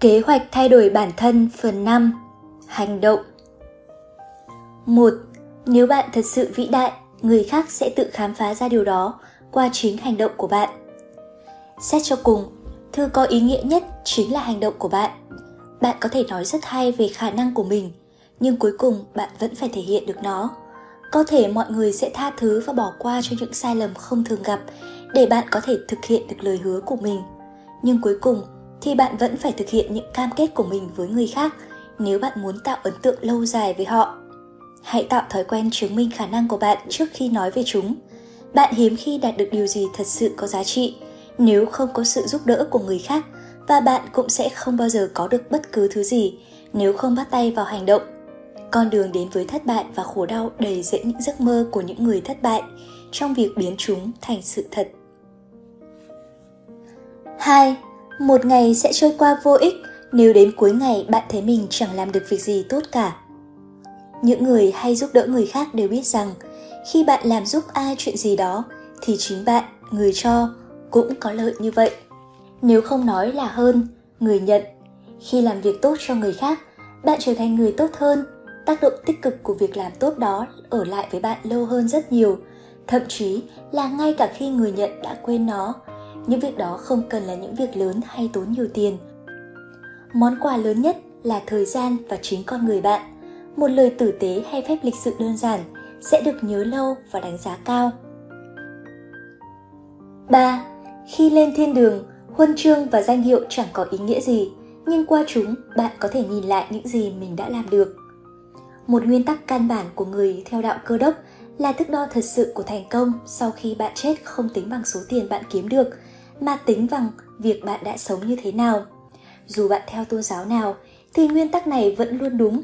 Kế hoạch thay đổi bản thân phần 5 Hành động 1. Nếu bạn thật sự vĩ đại, người khác sẽ tự khám phá ra điều đó qua chính hành động của bạn. Xét cho cùng, thư có ý nghĩa nhất chính là hành động của bạn. Bạn có thể nói rất hay về khả năng của mình, nhưng cuối cùng bạn vẫn phải thể hiện được nó. Có thể mọi người sẽ tha thứ và bỏ qua cho những sai lầm không thường gặp để bạn có thể thực hiện được lời hứa của mình. Nhưng cuối cùng thì bạn vẫn phải thực hiện những cam kết của mình với người khác nếu bạn muốn tạo ấn tượng lâu dài với họ. Hãy tạo thói quen chứng minh khả năng của bạn trước khi nói về chúng. Bạn hiếm khi đạt được điều gì thật sự có giá trị nếu không có sự giúp đỡ của người khác và bạn cũng sẽ không bao giờ có được bất cứ thứ gì nếu không bắt tay vào hành động. Con đường đến với thất bại và khổ đau đầy dẫy những giấc mơ của những người thất bại trong việc biến chúng thành sự thật. 2. Một ngày sẽ trôi qua vô ích nếu đến cuối ngày bạn thấy mình chẳng làm được việc gì tốt cả. Những người hay giúp đỡ người khác đều biết rằng khi bạn làm giúp ai chuyện gì đó thì chính bạn, người cho cũng có lợi như vậy. Nếu không nói là hơn, người nhận. Khi làm việc tốt cho người khác, bạn trở thành người tốt hơn. Tác động tích cực của việc làm tốt đó ở lại với bạn lâu hơn rất nhiều, thậm chí là ngay cả khi người nhận đã quên nó. Những việc đó không cần là những việc lớn hay tốn nhiều tiền. Món quà lớn nhất là thời gian và chính con người bạn. Một lời tử tế hay phép lịch sự đơn giản sẽ được nhớ lâu và đánh giá cao. 3. Khi lên thiên đường, huân chương và danh hiệu chẳng có ý nghĩa gì, nhưng qua chúng bạn có thể nhìn lại những gì mình đã làm được. Một nguyên tắc căn bản của người theo đạo cơ đốc là thước đo thật sự của thành công sau khi bạn chết không tính bằng số tiền bạn kiếm được, mà tính bằng việc bạn đã sống như thế nào. Dù bạn theo tôn giáo nào, thì nguyên tắc này vẫn luôn đúng.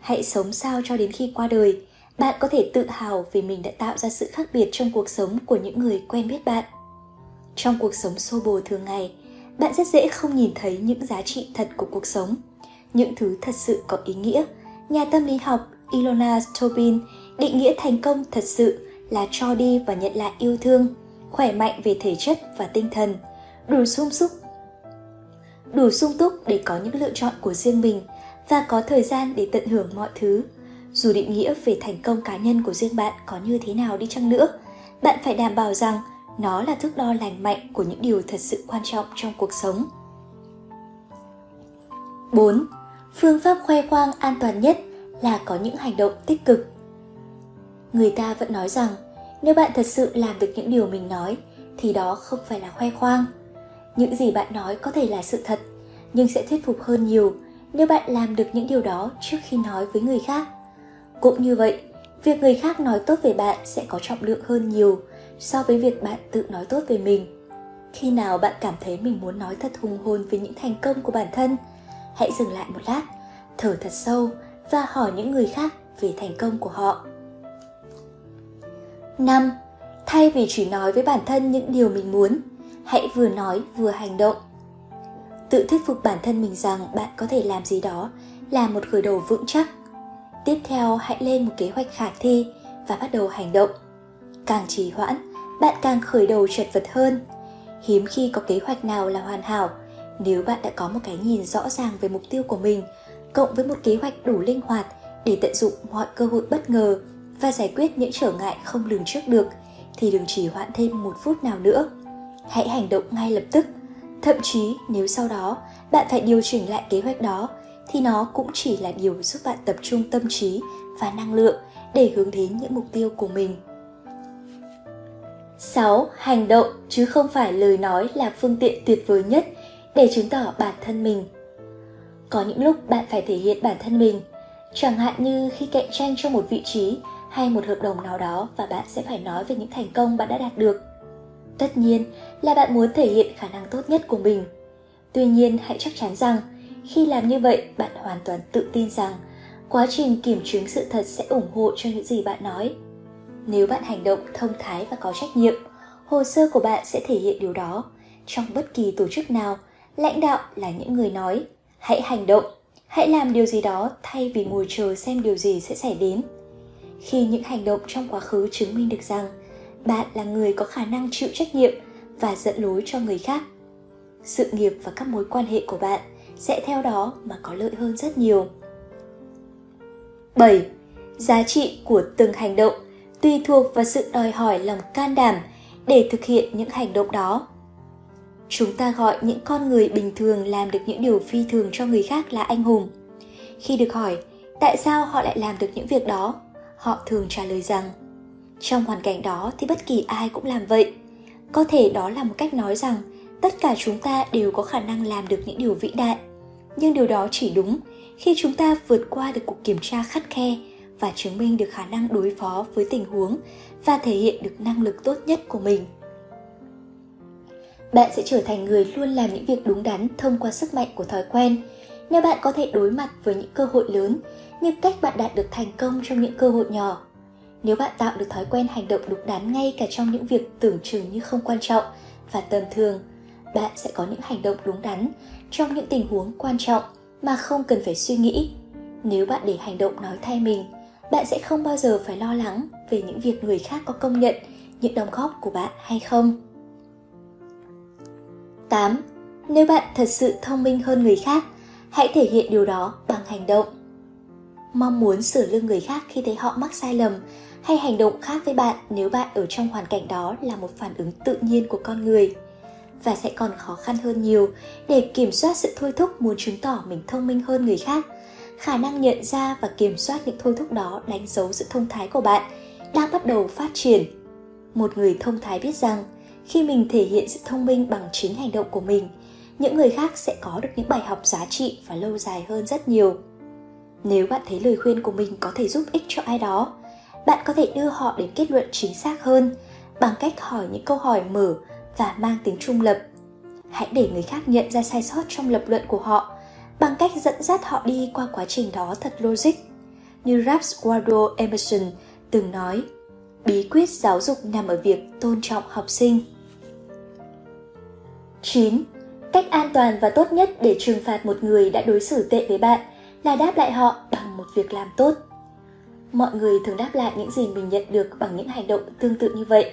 Hãy sống sao cho đến khi qua đời, bạn có thể tự hào vì mình đã tạo ra sự khác biệt trong cuộc sống của những người quen biết bạn. Trong cuộc sống xô bồ thường ngày, bạn rất dễ không nhìn thấy những giá trị thật của cuộc sống, những thứ thật sự có ý nghĩa. Nhà tâm lý học Ilona Tobin định nghĩa thành công thật sự là cho đi và nhận lại yêu thương, khỏe mạnh về thể chất và tinh thần, đủ sung súc đủ sung túc để có những lựa chọn của riêng mình và có thời gian để tận hưởng mọi thứ. Dù định nghĩa về thành công cá nhân của riêng bạn có như thế nào đi chăng nữa, bạn phải đảm bảo rằng nó là thước đo lành mạnh của những điều thật sự quan trọng trong cuộc sống. 4. Phương pháp khoe khoang an toàn nhất là có những hành động tích cực. Người ta vẫn nói rằng nếu bạn thật sự làm được những điều mình nói thì đó không phải là khoe khoang. Những gì bạn nói có thể là sự thật, nhưng sẽ thuyết phục hơn nhiều nếu bạn làm được những điều đó trước khi nói với người khác. Cũng như vậy, việc người khác nói tốt về bạn sẽ có trọng lượng hơn nhiều so với việc bạn tự nói tốt về mình khi nào bạn cảm thấy mình muốn nói thật hùng hồn về những thành công của bản thân hãy dừng lại một lát thở thật sâu và hỏi những người khác về thành công của họ 5. Thay vì chỉ nói với bản thân những điều mình muốn, hãy vừa nói vừa hành động. Tự thuyết phục bản thân mình rằng bạn có thể làm gì đó là một khởi đầu vững chắc. Tiếp theo hãy lên một kế hoạch khả thi và bắt đầu hành động. Càng trì hoãn, bạn càng khởi đầu chật vật hơn. Hiếm khi có kế hoạch nào là hoàn hảo, nếu bạn đã có một cái nhìn rõ ràng về mục tiêu của mình, cộng với một kế hoạch đủ linh hoạt để tận dụng mọi cơ hội bất ngờ và giải quyết những trở ngại không lường trước được, thì đừng trì hoãn thêm một phút nào nữa. Hãy hành động ngay lập tức. Thậm chí nếu sau đó bạn phải điều chỉnh lại kế hoạch đó, thì nó cũng chỉ là điều giúp bạn tập trung tâm trí và năng lượng để hướng đến những mục tiêu của mình 6. Hành động chứ không phải lời nói là phương tiện tuyệt vời nhất để chứng tỏ bản thân mình. Có những lúc bạn phải thể hiện bản thân mình, chẳng hạn như khi cạnh tranh cho một vị trí hay một hợp đồng nào đó và bạn sẽ phải nói về những thành công bạn đã đạt được. Tất nhiên là bạn muốn thể hiện khả năng tốt nhất của mình. Tuy nhiên hãy chắc chắn rằng khi làm như vậy bạn hoàn toàn tự tin rằng quá trình kiểm chứng sự thật sẽ ủng hộ cho những gì bạn nói nếu bạn hành động thông thái và có trách nhiệm, hồ sơ của bạn sẽ thể hiện điều đó. Trong bất kỳ tổ chức nào, lãnh đạo là những người nói, hãy hành động, hãy làm điều gì đó thay vì ngồi chờ xem điều gì sẽ xảy đến. Khi những hành động trong quá khứ chứng minh được rằng bạn là người có khả năng chịu trách nhiệm và dẫn lối cho người khác, sự nghiệp và các mối quan hệ của bạn sẽ theo đó mà có lợi hơn rất nhiều. 7. Giá trị của từng hành động tùy thuộc vào sự đòi hỏi lòng can đảm để thực hiện những hành động đó. Chúng ta gọi những con người bình thường làm được những điều phi thường cho người khác là anh hùng. Khi được hỏi tại sao họ lại làm được những việc đó, họ thường trả lời rằng, trong hoàn cảnh đó thì bất kỳ ai cũng làm vậy. Có thể đó là một cách nói rằng, tất cả chúng ta đều có khả năng làm được những điều vĩ đại. Nhưng điều đó chỉ đúng khi chúng ta vượt qua được cuộc kiểm tra khắt khe và chứng minh được khả năng đối phó với tình huống và thể hiện được năng lực tốt nhất của mình bạn sẽ trở thành người luôn làm những việc đúng đắn thông qua sức mạnh của thói quen nếu bạn có thể đối mặt với những cơ hội lớn như cách bạn đạt được thành công trong những cơ hội nhỏ nếu bạn tạo được thói quen hành động đúng đắn ngay cả trong những việc tưởng chừng như không quan trọng và tầm thường bạn sẽ có những hành động đúng đắn trong những tình huống quan trọng mà không cần phải suy nghĩ nếu bạn để hành động nói thay mình bạn sẽ không bao giờ phải lo lắng về những việc người khác có công nhận những đóng góp của bạn hay không 8. Nếu bạn thật sự thông minh hơn người khác, hãy thể hiện điều đó bằng hành động. Mong muốn sửa lương người khác khi thấy họ mắc sai lầm, hay hành động khác với bạn nếu bạn ở trong hoàn cảnh đó là một phản ứng tự nhiên của con người. Và sẽ còn khó khăn hơn nhiều để kiểm soát sự thôi thúc muốn chứng tỏ mình thông minh hơn người khác. Khả năng nhận ra và kiểm soát những thôi thúc đó đánh dấu sự thông thái của bạn đang bắt đầu phát triển. Một người thông thái biết rằng, khi mình thể hiện sự thông minh bằng chính hành động của mình, những người khác sẽ có được những bài học giá trị và lâu dài hơn rất nhiều nếu bạn thấy lời khuyên của mình có thể giúp ích cho ai đó, bạn có thể đưa họ đến kết luận chính xác hơn bằng cách hỏi những câu hỏi mở và mang tính trung lập hãy để người khác nhận ra sai sót trong lập luận của họ bằng cách dẫn dắt họ đi qua quá trình đó thật logic, như Ralph Waldo Emerson từng nói, bí quyết giáo dục nằm ở việc tôn trọng học sinh 9. Cách an toàn và tốt nhất để trừng phạt một người đã đối xử tệ với bạn là đáp lại họ bằng một việc làm tốt. Mọi người thường đáp lại những gì mình nhận được bằng những hành động tương tự như vậy.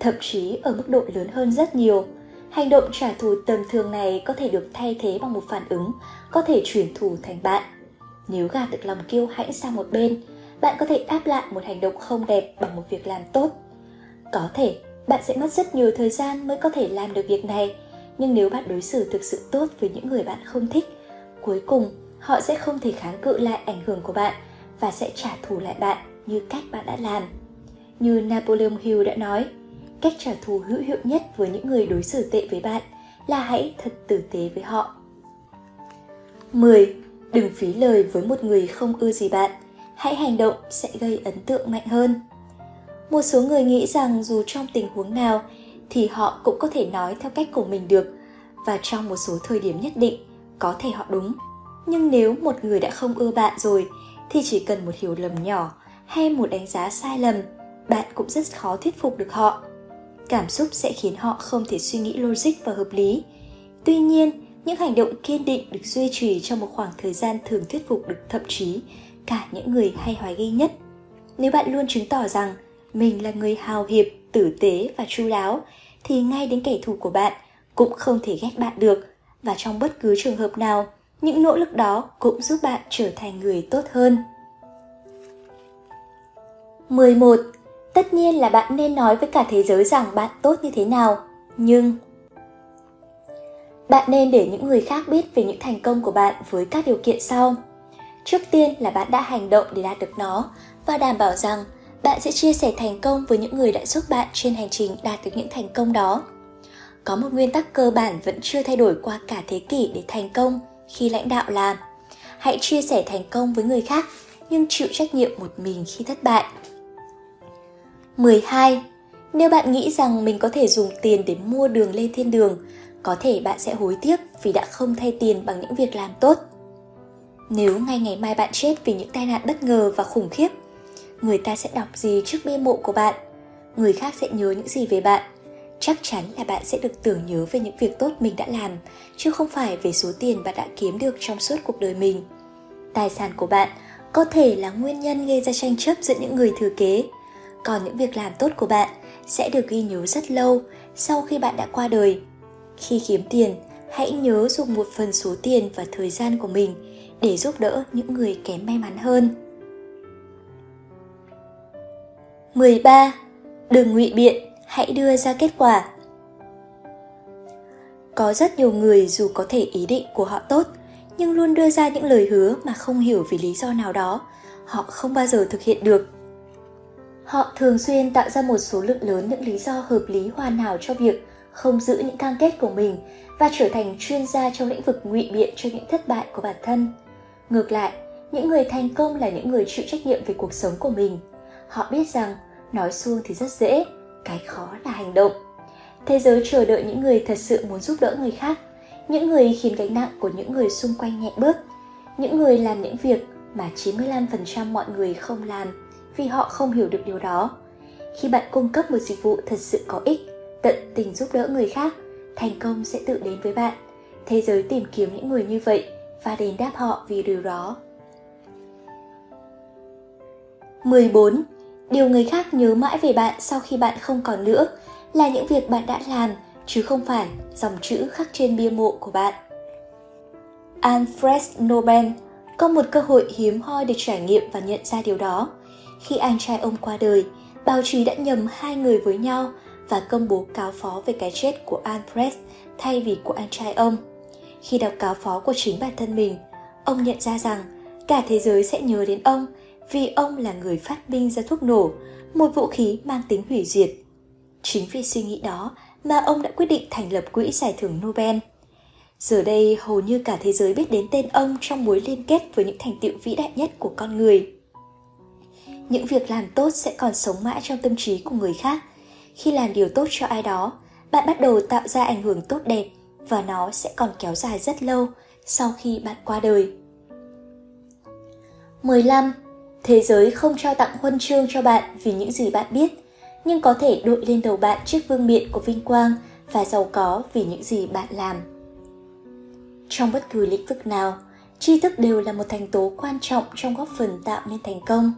Thậm chí ở mức độ lớn hơn rất nhiều, hành động trả thù tầm thường này có thể được thay thế bằng một phản ứng có thể chuyển thù thành bạn. Nếu gạt được lòng kiêu hãnh sang một bên, bạn có thể đáp lại một hành động không đẹp bằng một việc làm tốt. Có thể bạn sẽ mất rất nhiều thời gian mới có thể làm được việc này, nhưng nếu bạn đối xử thực sự tốt với những người bạn không thích cuối cùng họ sẽ không thể kháng cự lại ảnh hưởng của bạn và sẽ trả thù lại bạn như cách bạn đã làm như napoleon hill đã nói, cách trả thù hữu hiệu nhất với những người đối xử tệ với bạn là hãy thật tử tế với họ 10. Đừng phí lời với một người không ưa gì bạn. Hãy hành động sẽ gây ấn tượng mạnh hơn. Một số người nghĩ rằng dù trong tình huống nào thì họ cũng có thể nói theo cách của mình được và trong một số thời điểm nhất định có thể họ đúng nhưng nếu một người đã không ưa bạn rồi, thì chỉ cần một hiểu lầm nhỏ hay một đánh giá sai lầm, bạn cũng rất khó thuyết phục được họ. Cảm xúc sẽ khiến họ không thể suy nghĩ logic và hợp lý. Tuy nhiên, những hành động kiên định được duy trì trong một khoảng thời gian thường thuyết phục được thậm chí cả những người hay hoài nghi nhất. Nếu bạn luôn chứng tỏ rằng mình là người hào hiệp, tử tế và chu đáo, thì ngay đến kẻ thù của bạn cũng không thể ghét bạn được. Và trong bất cứ trường hợp nào những nỗ lực đó cũng giúp bạn trở thành người tốt hơn 11. Tất nhiên là bạn nên nói với cả thế giới rằng bạn tốt như thế nào, nhưng bạn nên để những người khác biết về những thành công của bạn với các điều kiện sau. Trước tiên là bạn đã hành động để đạt được nó và đảm bảo rằng bạn sẽ chia sẻ thành công với những người đã giúp bạn trên hành trình đạt được những thành công đó có một nguyên tắc cơ bản vẫn chưa thay đổi qua cả thế kỷ để thành công khi lãnh đạo làm hãy chia sẻ thành công với người khác nhưng chịu trách nhiệm một mình khi thất bại 12. Nếu bạn nghĩ rằng mình có thể dùng tiền để mua đường lên thiên đường, có thể bạn sẽ hối tiếc vì đã không thay tiền bằng những việc làm tốt. Nếu ngay ngày mai bạn chết vì những tai nạn bất ngờ và khủng khiếp, người ta sẽ đọc gì trước bia mộ của bạn người khác sẽ nhớ những gì về bạn chắc chắn là bạn sẽ được tưởng nhớ về những việc tốt mình đã làm chứ không phải về số tiền bạn đã kiếm được trong suốt cuộc đời mình tài sản của bạn có thể là nguyên nhân gây ra tranh chấp giữa những người thừa kế còn những việc làm tốt của bạn sẽ được ghi nhớ rất lâu sau khi bạn đã qua đời khi kiếm tiền hãy nhớ dùng một phần số tiền và thời gian của mình để giúp đỡ những người kém may mắn hơn. 13. Đừng ngụy biện, hãy đưa ra kết quả. Có rất nhiều người dù có thể ý định của họ tốt, nhưng luôn đưa ra những lời hứa mà không hiểu vì lý do nào đó, họ không bao giờ thực hiện được. Họ thường xuyên tạo ra một số lượng lớn những lý do hợp lý hoàn hảo cho việc không giữ những cam kết của mình và trở thành chuyên gia trong lĩnh vực ngụy biện cho những thất bại của bản thân. Ngược lại, những người thành công là những người chịu trách nhiệm về cuộc sống của mình. Họ biết rằng nói suông thì rất dễ, cái khó là hành động. Thế giới chờ đợi những người thật sự muốn giúp đỡ người khác, những người khiến gánh nặng của những người xung quanh nhẹ bước những người làm những việc mà 95% mọi người không làm vì họ không hiểu được điều đó. Khi bạn cung cấp một dịch vụ thật sự có ích, tận tình giúp đỡ người khác, thành công sẽ tự đến với bạn. Thế giới tìm kiếm những người như vậy và đền đáp họ vì điều đó. 14. Điều người khác nhớ mãi về bạn sau khi bạn không còn nữa là những việc bạn đã làm chứ không phải dòng chữ khắc trên bia mộ của bạn. Alfred Nobel có một cơ hội hiếm hoi để trải nghiệm và nhận ra điều đó. Khi anh trai ông qua đời, báo chí đã nhầm hai người với nhau và công bố cáo phó về cái chết của Alfred thay vì của anh trai ông. Khi đọc cáo phó của chính bản thân mình, ông nhận ra rằng cả thế giới sẽ nhớ đến ông vì ông là người phát minh ra thuốc nổ, một vũ khí mang tính hủy diệt. Chính vì suy nghĩ đó mà ông đã quyết định thành lập quỹ giải thưởng Nobel. Giờ đây hầu như cả thế giới biết đến tên ông trong mối liên kết với những thành tựu vĩ đại nhất của con người. Những việc làm tốt sẽ còn sống mãi trong tâm trí của người khác. Khi làm điều tốt cho ai đó, bạn bắt đầu tạo ra ảnh hưởng tốt đẹp và nó sẽ còn kéo dài rất lâu sau khi bạn qua đời. 15. Thế giới không trao tặng huân chương cho bạn vì những gì bạn biết, nhưng có thể đội lên đầu bạn chiếc vương miện của vinh quang và giàu có vì những gì bạn làm. Trong bất cứ lĩnh vực nào, tri thức đều là một thành tố quan trọng trong góp phần tạo nên thành công.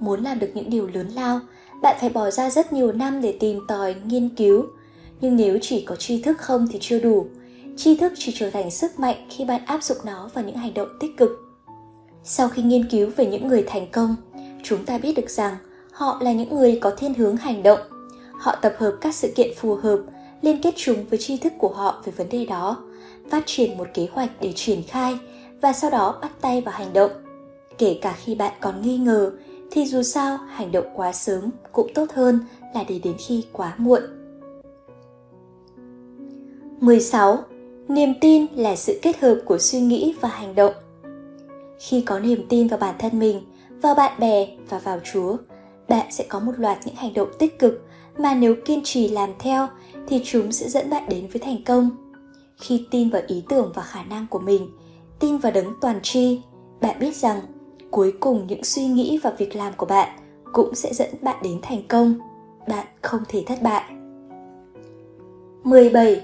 Muốn làm được những điều lớn lao, bạn phải bỏ ra rất nhiều năm để tìm tòi, nghiên cứu. Nhưng nếu chỉ có tri thức không thì chưa đủ. Tri thức chỉ trở thành sức mạnh khi bạn áp dụng nó vào những hành động tích cực. Sau khi nghiên cứu về những người thành công, chúng ta biết được rằng họ là những người có thiên hướng hành động. Họ tập hợp các sự kiện phù hợp, liên kết chúng với tri thức của họ về vấn đề đó, phát triển một kế hoạch để triển khai và sau đó bắt tay vào hành động. Kể cả khi bạn còn nghi ngờ thì dù sao hành động quá sớm cũng tốt hơn là để đến khi quá muộn. 16. Niềm tin là sự kết hợp của suy nghĩ và hành động. Khi có niềm tin vào bản thân mình, vào bạn bè và vào Chúa, bạn sẽ có một loạt những hành động tích cực mà nếu kiên trì làm theo thì chúng sẽ dẫn bạn đến với thành công. Khi tin vào ý tưởng và khả năng của mình, tin vào đấng toàn tri, bạn biết rằng cuối cùng những suy nghĩ và việc làm của bạn cũng sẽ dẫn bạn đến thành công. Bạn không thể thất bại. 17.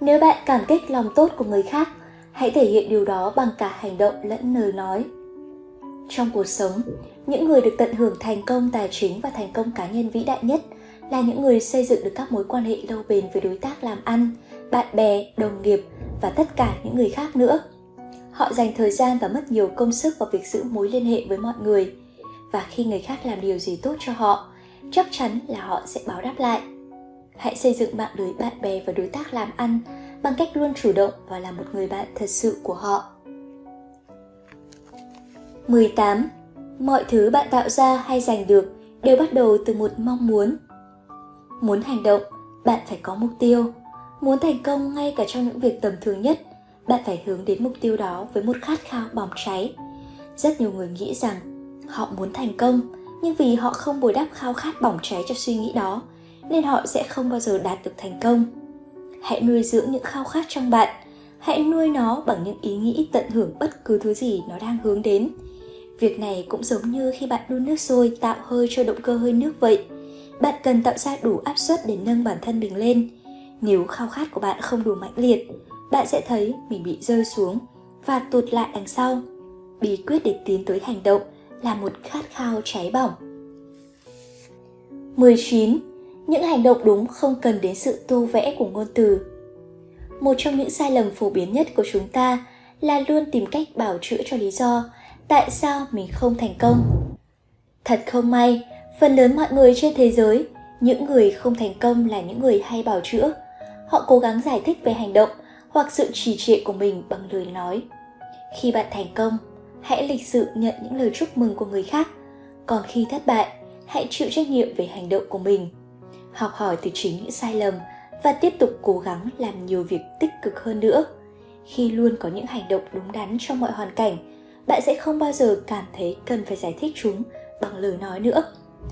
Nếu bạn cảm kích lòng tốt của người khác, hãy thể hiện điều đó bằng cả hành động lẫn lời nói. Trong cuộc sống, những người được tận hưởng thành công tài chính và thành công cá nhân vĩ đại nhất là những người xây dựng được các mối quan hệ lâu bền với đối tác làm ăn, bạn bè, đồng nghiệp và tất cả những người khác nữa. Họ dành thời gian và mất nhiều công sức vào việc giữ mối liên hệ với mọi người. Và khi người khác làm điều gì tốt cho họ, chắc chắn là họ sẽ báo đáp lại. Hãy xây dựng mạng lưới bạn bè và đối tác làm ăn bằng cách luôn chủ động và là một người bạn thật sự của họ. 18. Mọi thứ bạn tạo ra hay giành được đều bắt đầu từ một mong muốn. Muốn hành động, bạn phải có mục tiêu. Muốn thành công ngay cả trong những việc tầm thường nhất – bạn phải hướng đến mục tiêu đó với một khát khao bỏng cháy rất nhiều người nghĩ rằng họ muốn thành công nhưng vì họ không bồi đắp khao khát bỏng cháy cho suy nghĩ đó nên họ sẽ không bao giờ đạt được thành công hãy nuôi dưỡng những khao khát trong bạn hãy nuôi nó bằng những ý nghĩ tận hưởng bất cứ thứ gì nó đang hướng đến việc này cũng giống như khi bạn đun nước sôi tạo hơi cho động cơ hơi nước vậy bạn cần tạo ra đủ áp suất để nâng bản thân mình lên nếu khao khát của bạn không đủ mãnh liệt, bạn sẽ thấy mình bị rơi xuống và tụt lại đằng sau. Bí quyết để tiến tới hành động là một khát khao cháy bỏng. 19. Những hành động đúng không cần đến sự tô vẽ của ngôn từ. một trong những sai lầm phổ biến nhất của chúng ta là luôn tìm cách bảo chữa cho lý do tại sao mình không thành công. Thật không may, phần lớn mọi người trên thế giới, những người không thành công là những người hay bảo chữa. Họ cố gắng giải thích về hành động hoặc sự trì trệ của mình bằng lời nói. Khi bạn thành công, hãy lịch sự nhận những lời chúc mừng của người khác. Còn khi thất bại, hãy chịu trách nhiệm về hành động của mình học hỏi từ chính những sai lầm và tiếp tục cố gắng làm nhiều việc tích cực hơn nữa khi luôn có những hành động đúng đắn trong mọi hoàn cảnh bạn sẽ không bao giờ cảm thấy cần phải giải thích chúng bằng lời nói nữa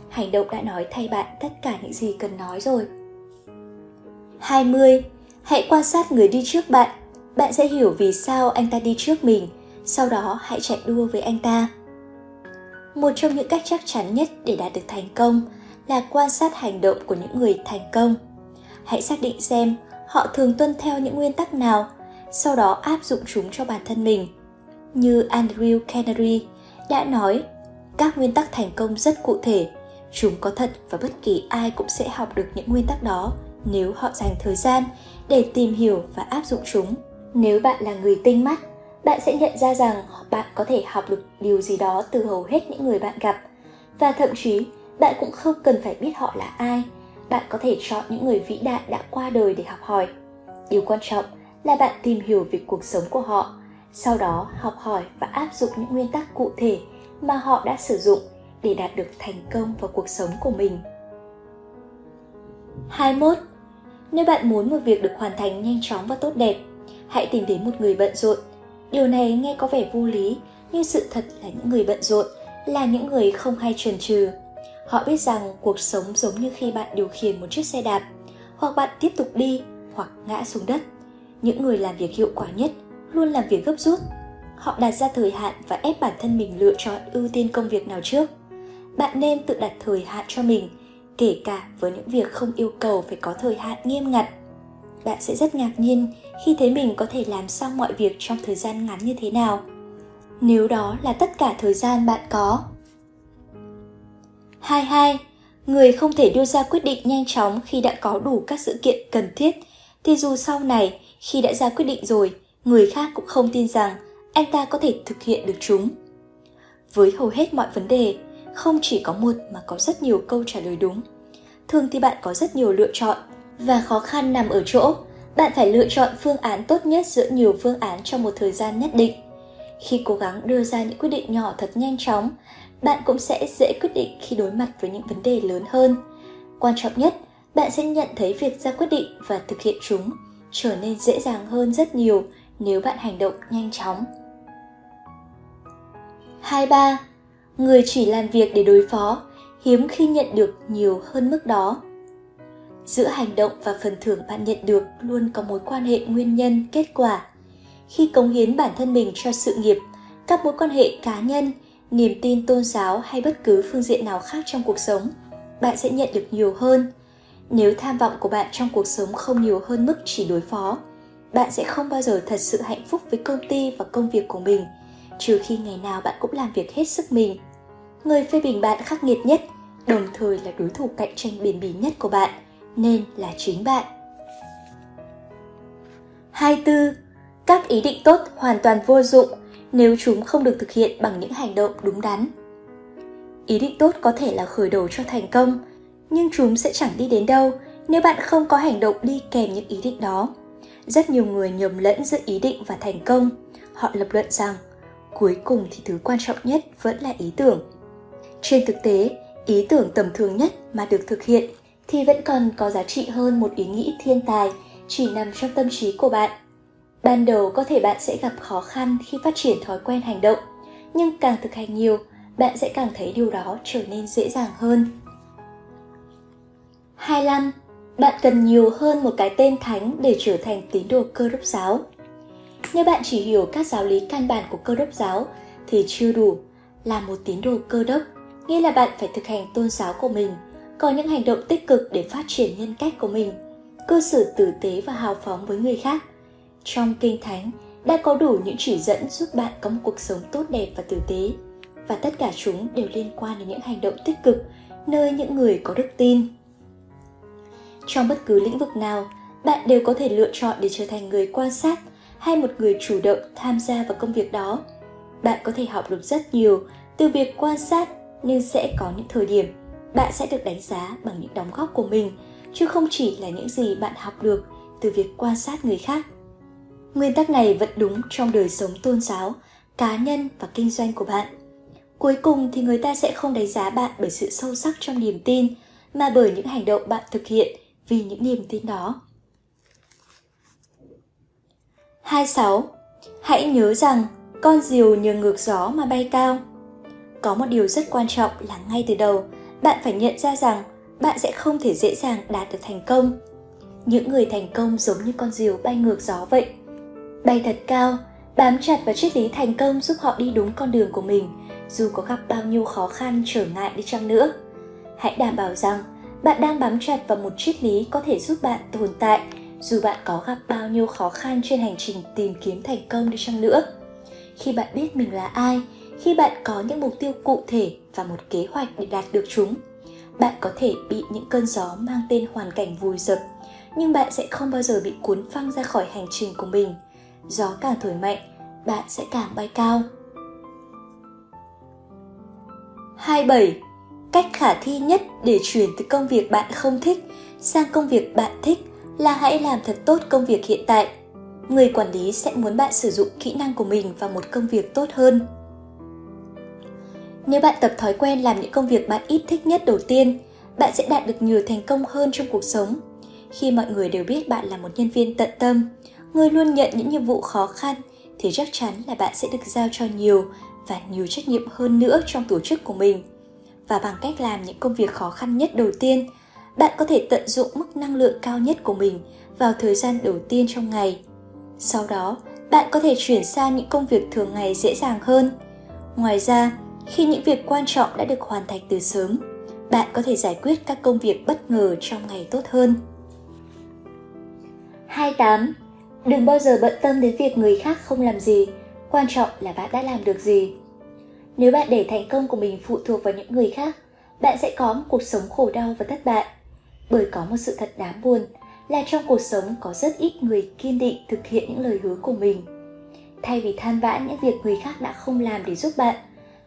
hành động đã nói thay bạn tất cả những gì cần nói rồi 20. Hãy quan sát người đi trước bạn. Bạn sẽ hiểu vì sao anh ta đi trước mình, sau đó hãy chạy đua với anh ta. Một trong những cách chắc chắn nhất để đạt được thành công là quan sát hành động của những người thành công. Hãy xác định xem họ thường tuân theo những nguyên tắc nào, sau đó áp dụng chúng cho bản thân mình. Như Andrew Carnegie đã nói, các nguyên tắc thành công rất cụ thể, chúng có thật và bất kỳ ai cũng sẽ học được những nguyên tắc đó nếu họ dành thời gian để tìm hiểu và áp dụng chúng. Nếu bạn là người tinh mắt, bạn sẽ nhận ra rằng bạn có thể học được điều gì đó từ hầu hết những người bạn gặp và thậm chí bạn cũng không cần phải biết họ là ai bạn có thể chọn những người vĩ đại đã qua đời để học hỏi điều quan trọng là bạn tìm hiểu về cuộc sống của họ sau đó học hỏi và áp dụng những nguyên tắc cụ thể mà họ đã sử dụng để đạt được thành công vào cuộc sống của mình 21. Nếu bạn muốn một việc được hoàn thành nhanh chóng và tốt đẹp, hãy tìm đến một người bận rộn. Điều này nghe có vẻ vô lý, nhưng sự thật là những người bận rộn là những người không hay chần chừ. Họ biết rằng cuộc sống giống như khi bạn điều khiển một chiếc xe đạp, hoặc bạn tiếp tục đi hoặc ngã xuống đất. Những người làm việc hiệu quả nhất luôn làm việc gấp rút. Họ đặt ra thời hạn và ép bản thân mình lựa chọn ưu tiên công việc nào trước. Bạn nên tự đặt thời hạn cho mình, kể cả với những việc không yêu cầu phải có thời hạn nghiêm ngặt. Bạn sẽ rất ngạc nhiên khi thấy mình có thể làm xong mọi việc trong thời gian ngắn như thế nào nếu đó là tất cả thời gian bạn có. 22. Người không thể đưa ra quyết định nhanh chóng khi đã có đủ các sự kiện cần thiết, thì dù sau này khi đã ra quyết định rồi, người khác cũng không tin rằng anh ta có thể thực hiện được chúng. Với hầu hết mọi vấn đề, không chỉ có một mà có rất nhiều câu trả lời đúng. Thường thì bạn có rất nhiều lựa chọn và khó khăn nằm ở chỗ bạn phải lựa chọn phương án tốt nhất giữa nhiều phương án trong một thời gian nhất định khi cố gắng đưa ra những quyết định nhỏ thật nhanh chóng bạn cũng sẽ dễ quyết định khi đối mặt với những vấn đề lớn hơn quan trọng nhất bạn sẽ nhận thấy việc ra quyết định và thực hiện chúng trở nên dễ dàng hơn rất nhiều nếu bạn hành động nhanh chóng 23. Người chỉ làm việc để đối phó, hiếm khi nhận được nhiều hơn mức đó. Giữa hành động và phần thưởng bạn nhận được luôn có mối quan hệ nguyên nhân kết quả khi cống hiến bản thân mình cho sự nghiệp các mối quan hệ cá nhân niềm tin tôn giáo hay bất cứ phương diện nào khác trong cuộc sống, bạn sẽ nhận được nhiều hơn. Nếu tham vọng của bạn trong cuộc sống không nhiều hơn mức chỉ đối phó, bạn sẽ không bao giờ thật sự hạnh phúc với công ty và công việc của mình, trừ khi ngày nào bạn cũng làm việc hết sức mình. Người phê bình bạn khắc nghiệt nhất, đồng thời là đối thủ cạnh tranh bền bỉ nhất của bạn, nên là chính bạn. 24 các ý định tốt hoàn toàn vô dụng nếu chúng không được thực hiện bằng những hành động đúng đắn. Ý định tốt có thể là khởi đầu cho thành công, nhưng chúng sẽ chẳng đi đến đâu nếu bạn không có hành động đi kèm những ý định đó. Rất nhiều người nhầm lẫn giữa ý định và thành công. Họ lập luận rằng, cuối cùng thì thứ quan trọng nhất vẫn là ý tưởng. Trên thực tế, ý tưởng tầm thường nhất mà được thực hiện thì vẫn còn có giá trị hơn một ý nghĩ thiên tài chỉ nằm trong tâm trí của bạn ban đầu có thể bạn sẽ gặp khó khăn khi phát triển thói quen hành động nhưng càng thực hành nhiều bạn sẽ càng thấy điều đó trở nên dễ dàng hơn 25. Bạn cần nhiều hơn một cái tên thánh để trở thành tín đồ cơ đốc giáo. Nếu bạn chỉ hiểu các giáo lý căn bản của cơ đốc giáo thì chưa đủ. Là một tín đồ cơ đốc, nghĩa là bạn phải thực hành tôn giáo của mình, có những hành động tích cực để phát triển nhân cách của mình, cư xử tử tế và hào phóng với người khác, trong Kinh Thánh đã có đủ những chỉ dẫn giúp bạn có một cuộc sống tốt đẹp và tử tế. Và tất cả chúng đều liên quan đến những hành động tích cực nơi những người có đức tin. Trong bất cứ lĩnh vực nào, bạn đều có thể lựa chọn để trở thành người quan sát hay một người chủ động tham gia vào công việc đó. Bạn có thể học được rất nhiều từ việc quan sát nhưng sẽ có những thời điểm bạn sẽ được đánh giá bằng những đóng góp của mình chứ không chỉ là những gì bạn học được từ việc quan sát người khác. Nguyên tắc này vẫn đúng trong đời sống tôn giáo, cá nhân và kinh doanh của bạn. Cuối cùng thì người ta sẽ không đánh giá bạn bởi sự sâu sắc trong niềm tin, mà bởi những hành động bạn thực hiện vì những niềm tin đó. 26. Hãy nhớ rằng con diều nhờ ngược gió mà bay cao. Có một điều rất quan trọng là ngay từ đầu, bạn phải nhận ra rằng bạn sẽ không thể dễ dàng đạt được thành công. Những người thành công giống như con diều bay ngược gió vậy. Bay thật cao, bám chặt vào triết lý thành công giúp họ đi đúng con đường của mình, dù có gặp bao nhiêu khó khăn trở ngại đi chăng nữa. Hãy đảm bảo rằng bạn đang bám chặt vào một triết lý có thể giúp bạn tồn tại dù bạn có gặp bao nhiêu khó khăn trên hành trình tìm kiếm thành công đi chăng nữa khi bạn biết mình là ai khi bạn có những mục tiêu cụ thể và một kế hoạch để đạt được chúng bạn có thể bị những cơn gió mang tên hoàn cảnh vùi dập nhưng bạn sẽ không bao giờ bị cuốn phăng ra khỏi hành trình của mình gió càng thổi mạnh bạn sẽ càng bay cao 27. Cách khả thi nhất để chuyển từ công việc bạn không thích sang công việc bạn thích là hãy làm thật tốt công việc hiện tại. Người quản lý sẽ muốn bạn sử dụng kỹ năng của mình vào một công việc tốt hơn. Nếu bạn tập thói quen làm những công việc bạn ít thích nhất đầu tiên, bạn sẽ đạt được nhiều thành công hơn trong cuộc sống. Khi mọi người đều biết bạn là một nhân viên tận tâm, người luôn nhận những nhiệm vụ khó khăn thì chắc chắn là bạn sẽ được giao cho nhiều và nhiều trách nhiệm hơn nữa trong tổ chức của mình. Và bằng cách làm những công việc khó khăn nhất đầu tiên, bạn có thể tận dụng mức năng lượng cao nhất của mình vào thời gian đầu tiên trong ngày. Sau đó, bạn có thể chuyển sang những công việc thường ngày dễ dàng hơn. Ngoài ra, khi những việc quan trọng đã được hoàn thành từ sớm, bạn có thể giải quyết các công việc bất ngờ trong ngày tốt hơn. 28. Đừng bao giờ bận tâm đến việc người khác không làm gì, quan trọng là bạn đã làm được gì. Nếu bạn để thành công của mình phụ thuộc vào những người khác, bạn sẽ có một cuộc sống khổ đau và thất bại. Bởi có một sự thật đáng buồn là trong cuộc sống có rất ít người kiên định thực hiện những lời hứa của mình. Thay vì than vãn những việc người khác đã không làm để giúp bạn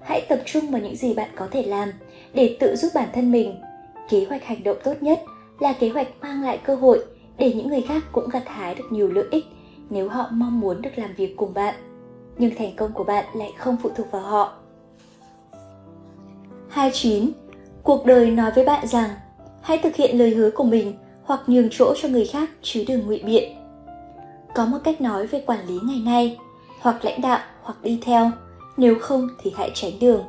hãy tập trung vào những gì bạn có thể làm để tự giúp bản thân mình. Kế hoạch hành động tốt nhất là kế hoạch mang lại cơ hội để những người khác cũng gặt hái được nhiều lợi ích nếu họ mong muốn được làm việc cùng bạn nhưng thành công của bạn lại không phụ thuộc vào họ 29. Cuộc đời nói với bạn rằng hãy thực hiện lời hứa của mình hoặc nhường chỗ cho người khác chứ đừng ngụy biện. Có một cách nói về quản lý ngày nay, hoặc lãnh đạo hoặc đi theo, nếu không thì hãy tránh đường.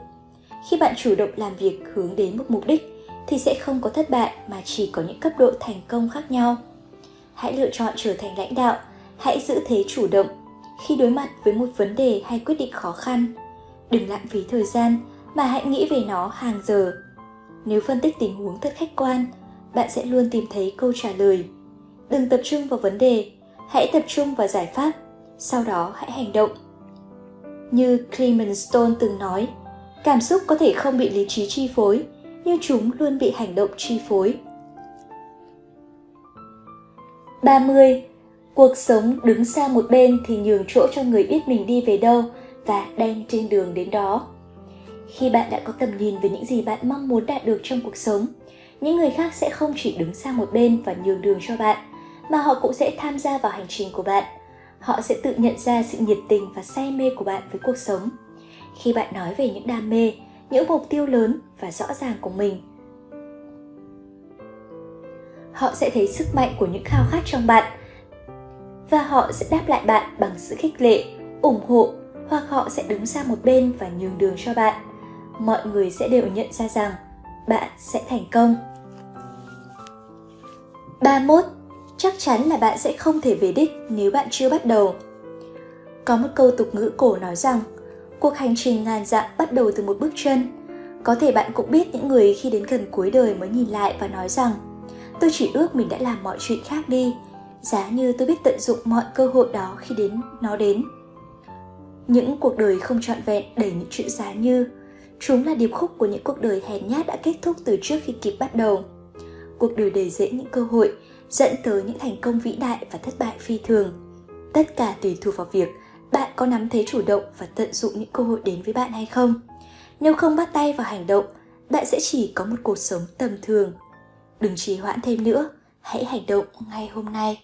Khi bạn chủ động làm việc hướng đến một mục đích thì sẽ không có thất bại mà chỉ có những cấp độ thành công khác nhau. Hãy lựa chọn trở thành lãnh đạo, hãy giữ thế chủ động khi đối mặt với một vấn đề hay quyết định khó khăn. Đừng lãng phí thời gian mà hãy nghĩ về nó hàng giờ nếu phân tích tình huống thật khách quan, bạn sẽ luôn tìm thấy câu trả lời. Đừng tập trung vào vấn đề, hãy tập trung vào giải pháp, sau đó hãy hành động. Như Clement Stone từng nói, cảm xúc có thể không bị lý trí chi phối, nhưng chúng luôn bị hành động chi phối. 30. Cuộc sống đứng sang một bên thì nhường chỗ cho người biết mình đi về đâu và đang trên đường đến đó. Khi bạn đã có tầm nhìn về những gì bạn mong muốn đạt được trong cuộc sống, những người khác sẽ không chỉ đứng sang một bên và nhường đường cho bạn, mà họ cũng sẽ tham gia vào hành trình của bạn. Họ sẽ tự nhận ra sự nhiệt tình và say mê của bạn với cuộc sống. Khi bạn nói về những đam mê, những mục tiêu lớn và rõ ràng của mình họ sẽ thấy sức mạnh của những khao khát trong bạn và họ sẽ đáp lại bạn bằng sự khích lệ ủng hộ hoặc họ sẽ đứng sang một bên và nhường đường cho bạn mọi người sẽ đều nhận ra rằng bạn sẽ thành công. 31. Chắc chắn là bạn sẽ không thể về đích nếu bạn chưa bắt đầu. Có một câu tục ngữ cổ nói rằng, cuộc hành trình ngàn dặm bắt đầu từ một bước chân. Có thể bạn cũng biết những người khi đến gần cuối đời mới nhìn lại và nói rằng, Tôi chỉ ước mình đã làm mọi chuyện khác đi, giá như tôi biết tận dụng mọi cơ hội đó khi đến nó đến. Những cuộc đời không trọn vẹn đầy những chuyện giá như, chúng là điệp khúc của những cuộc đời hèn nhát đã kết thúc từ trước khi kịp bắt đầu. Cuộc đời đầy dễ những cơ hội, dẫn tới những thành công vĩ đại và thất bại phi thường. Tất cả tùy thuộc vào việc bạn có nắm thế chủ động và tận dụng những cơ hội đến với bạn hay không. Nếu không bắt tay vào hành động, bạn sẽ chỉ có một cuộc sống tầm thường Đừng trì hoãn thêm nữa, hãy hành động ngay hôm nay.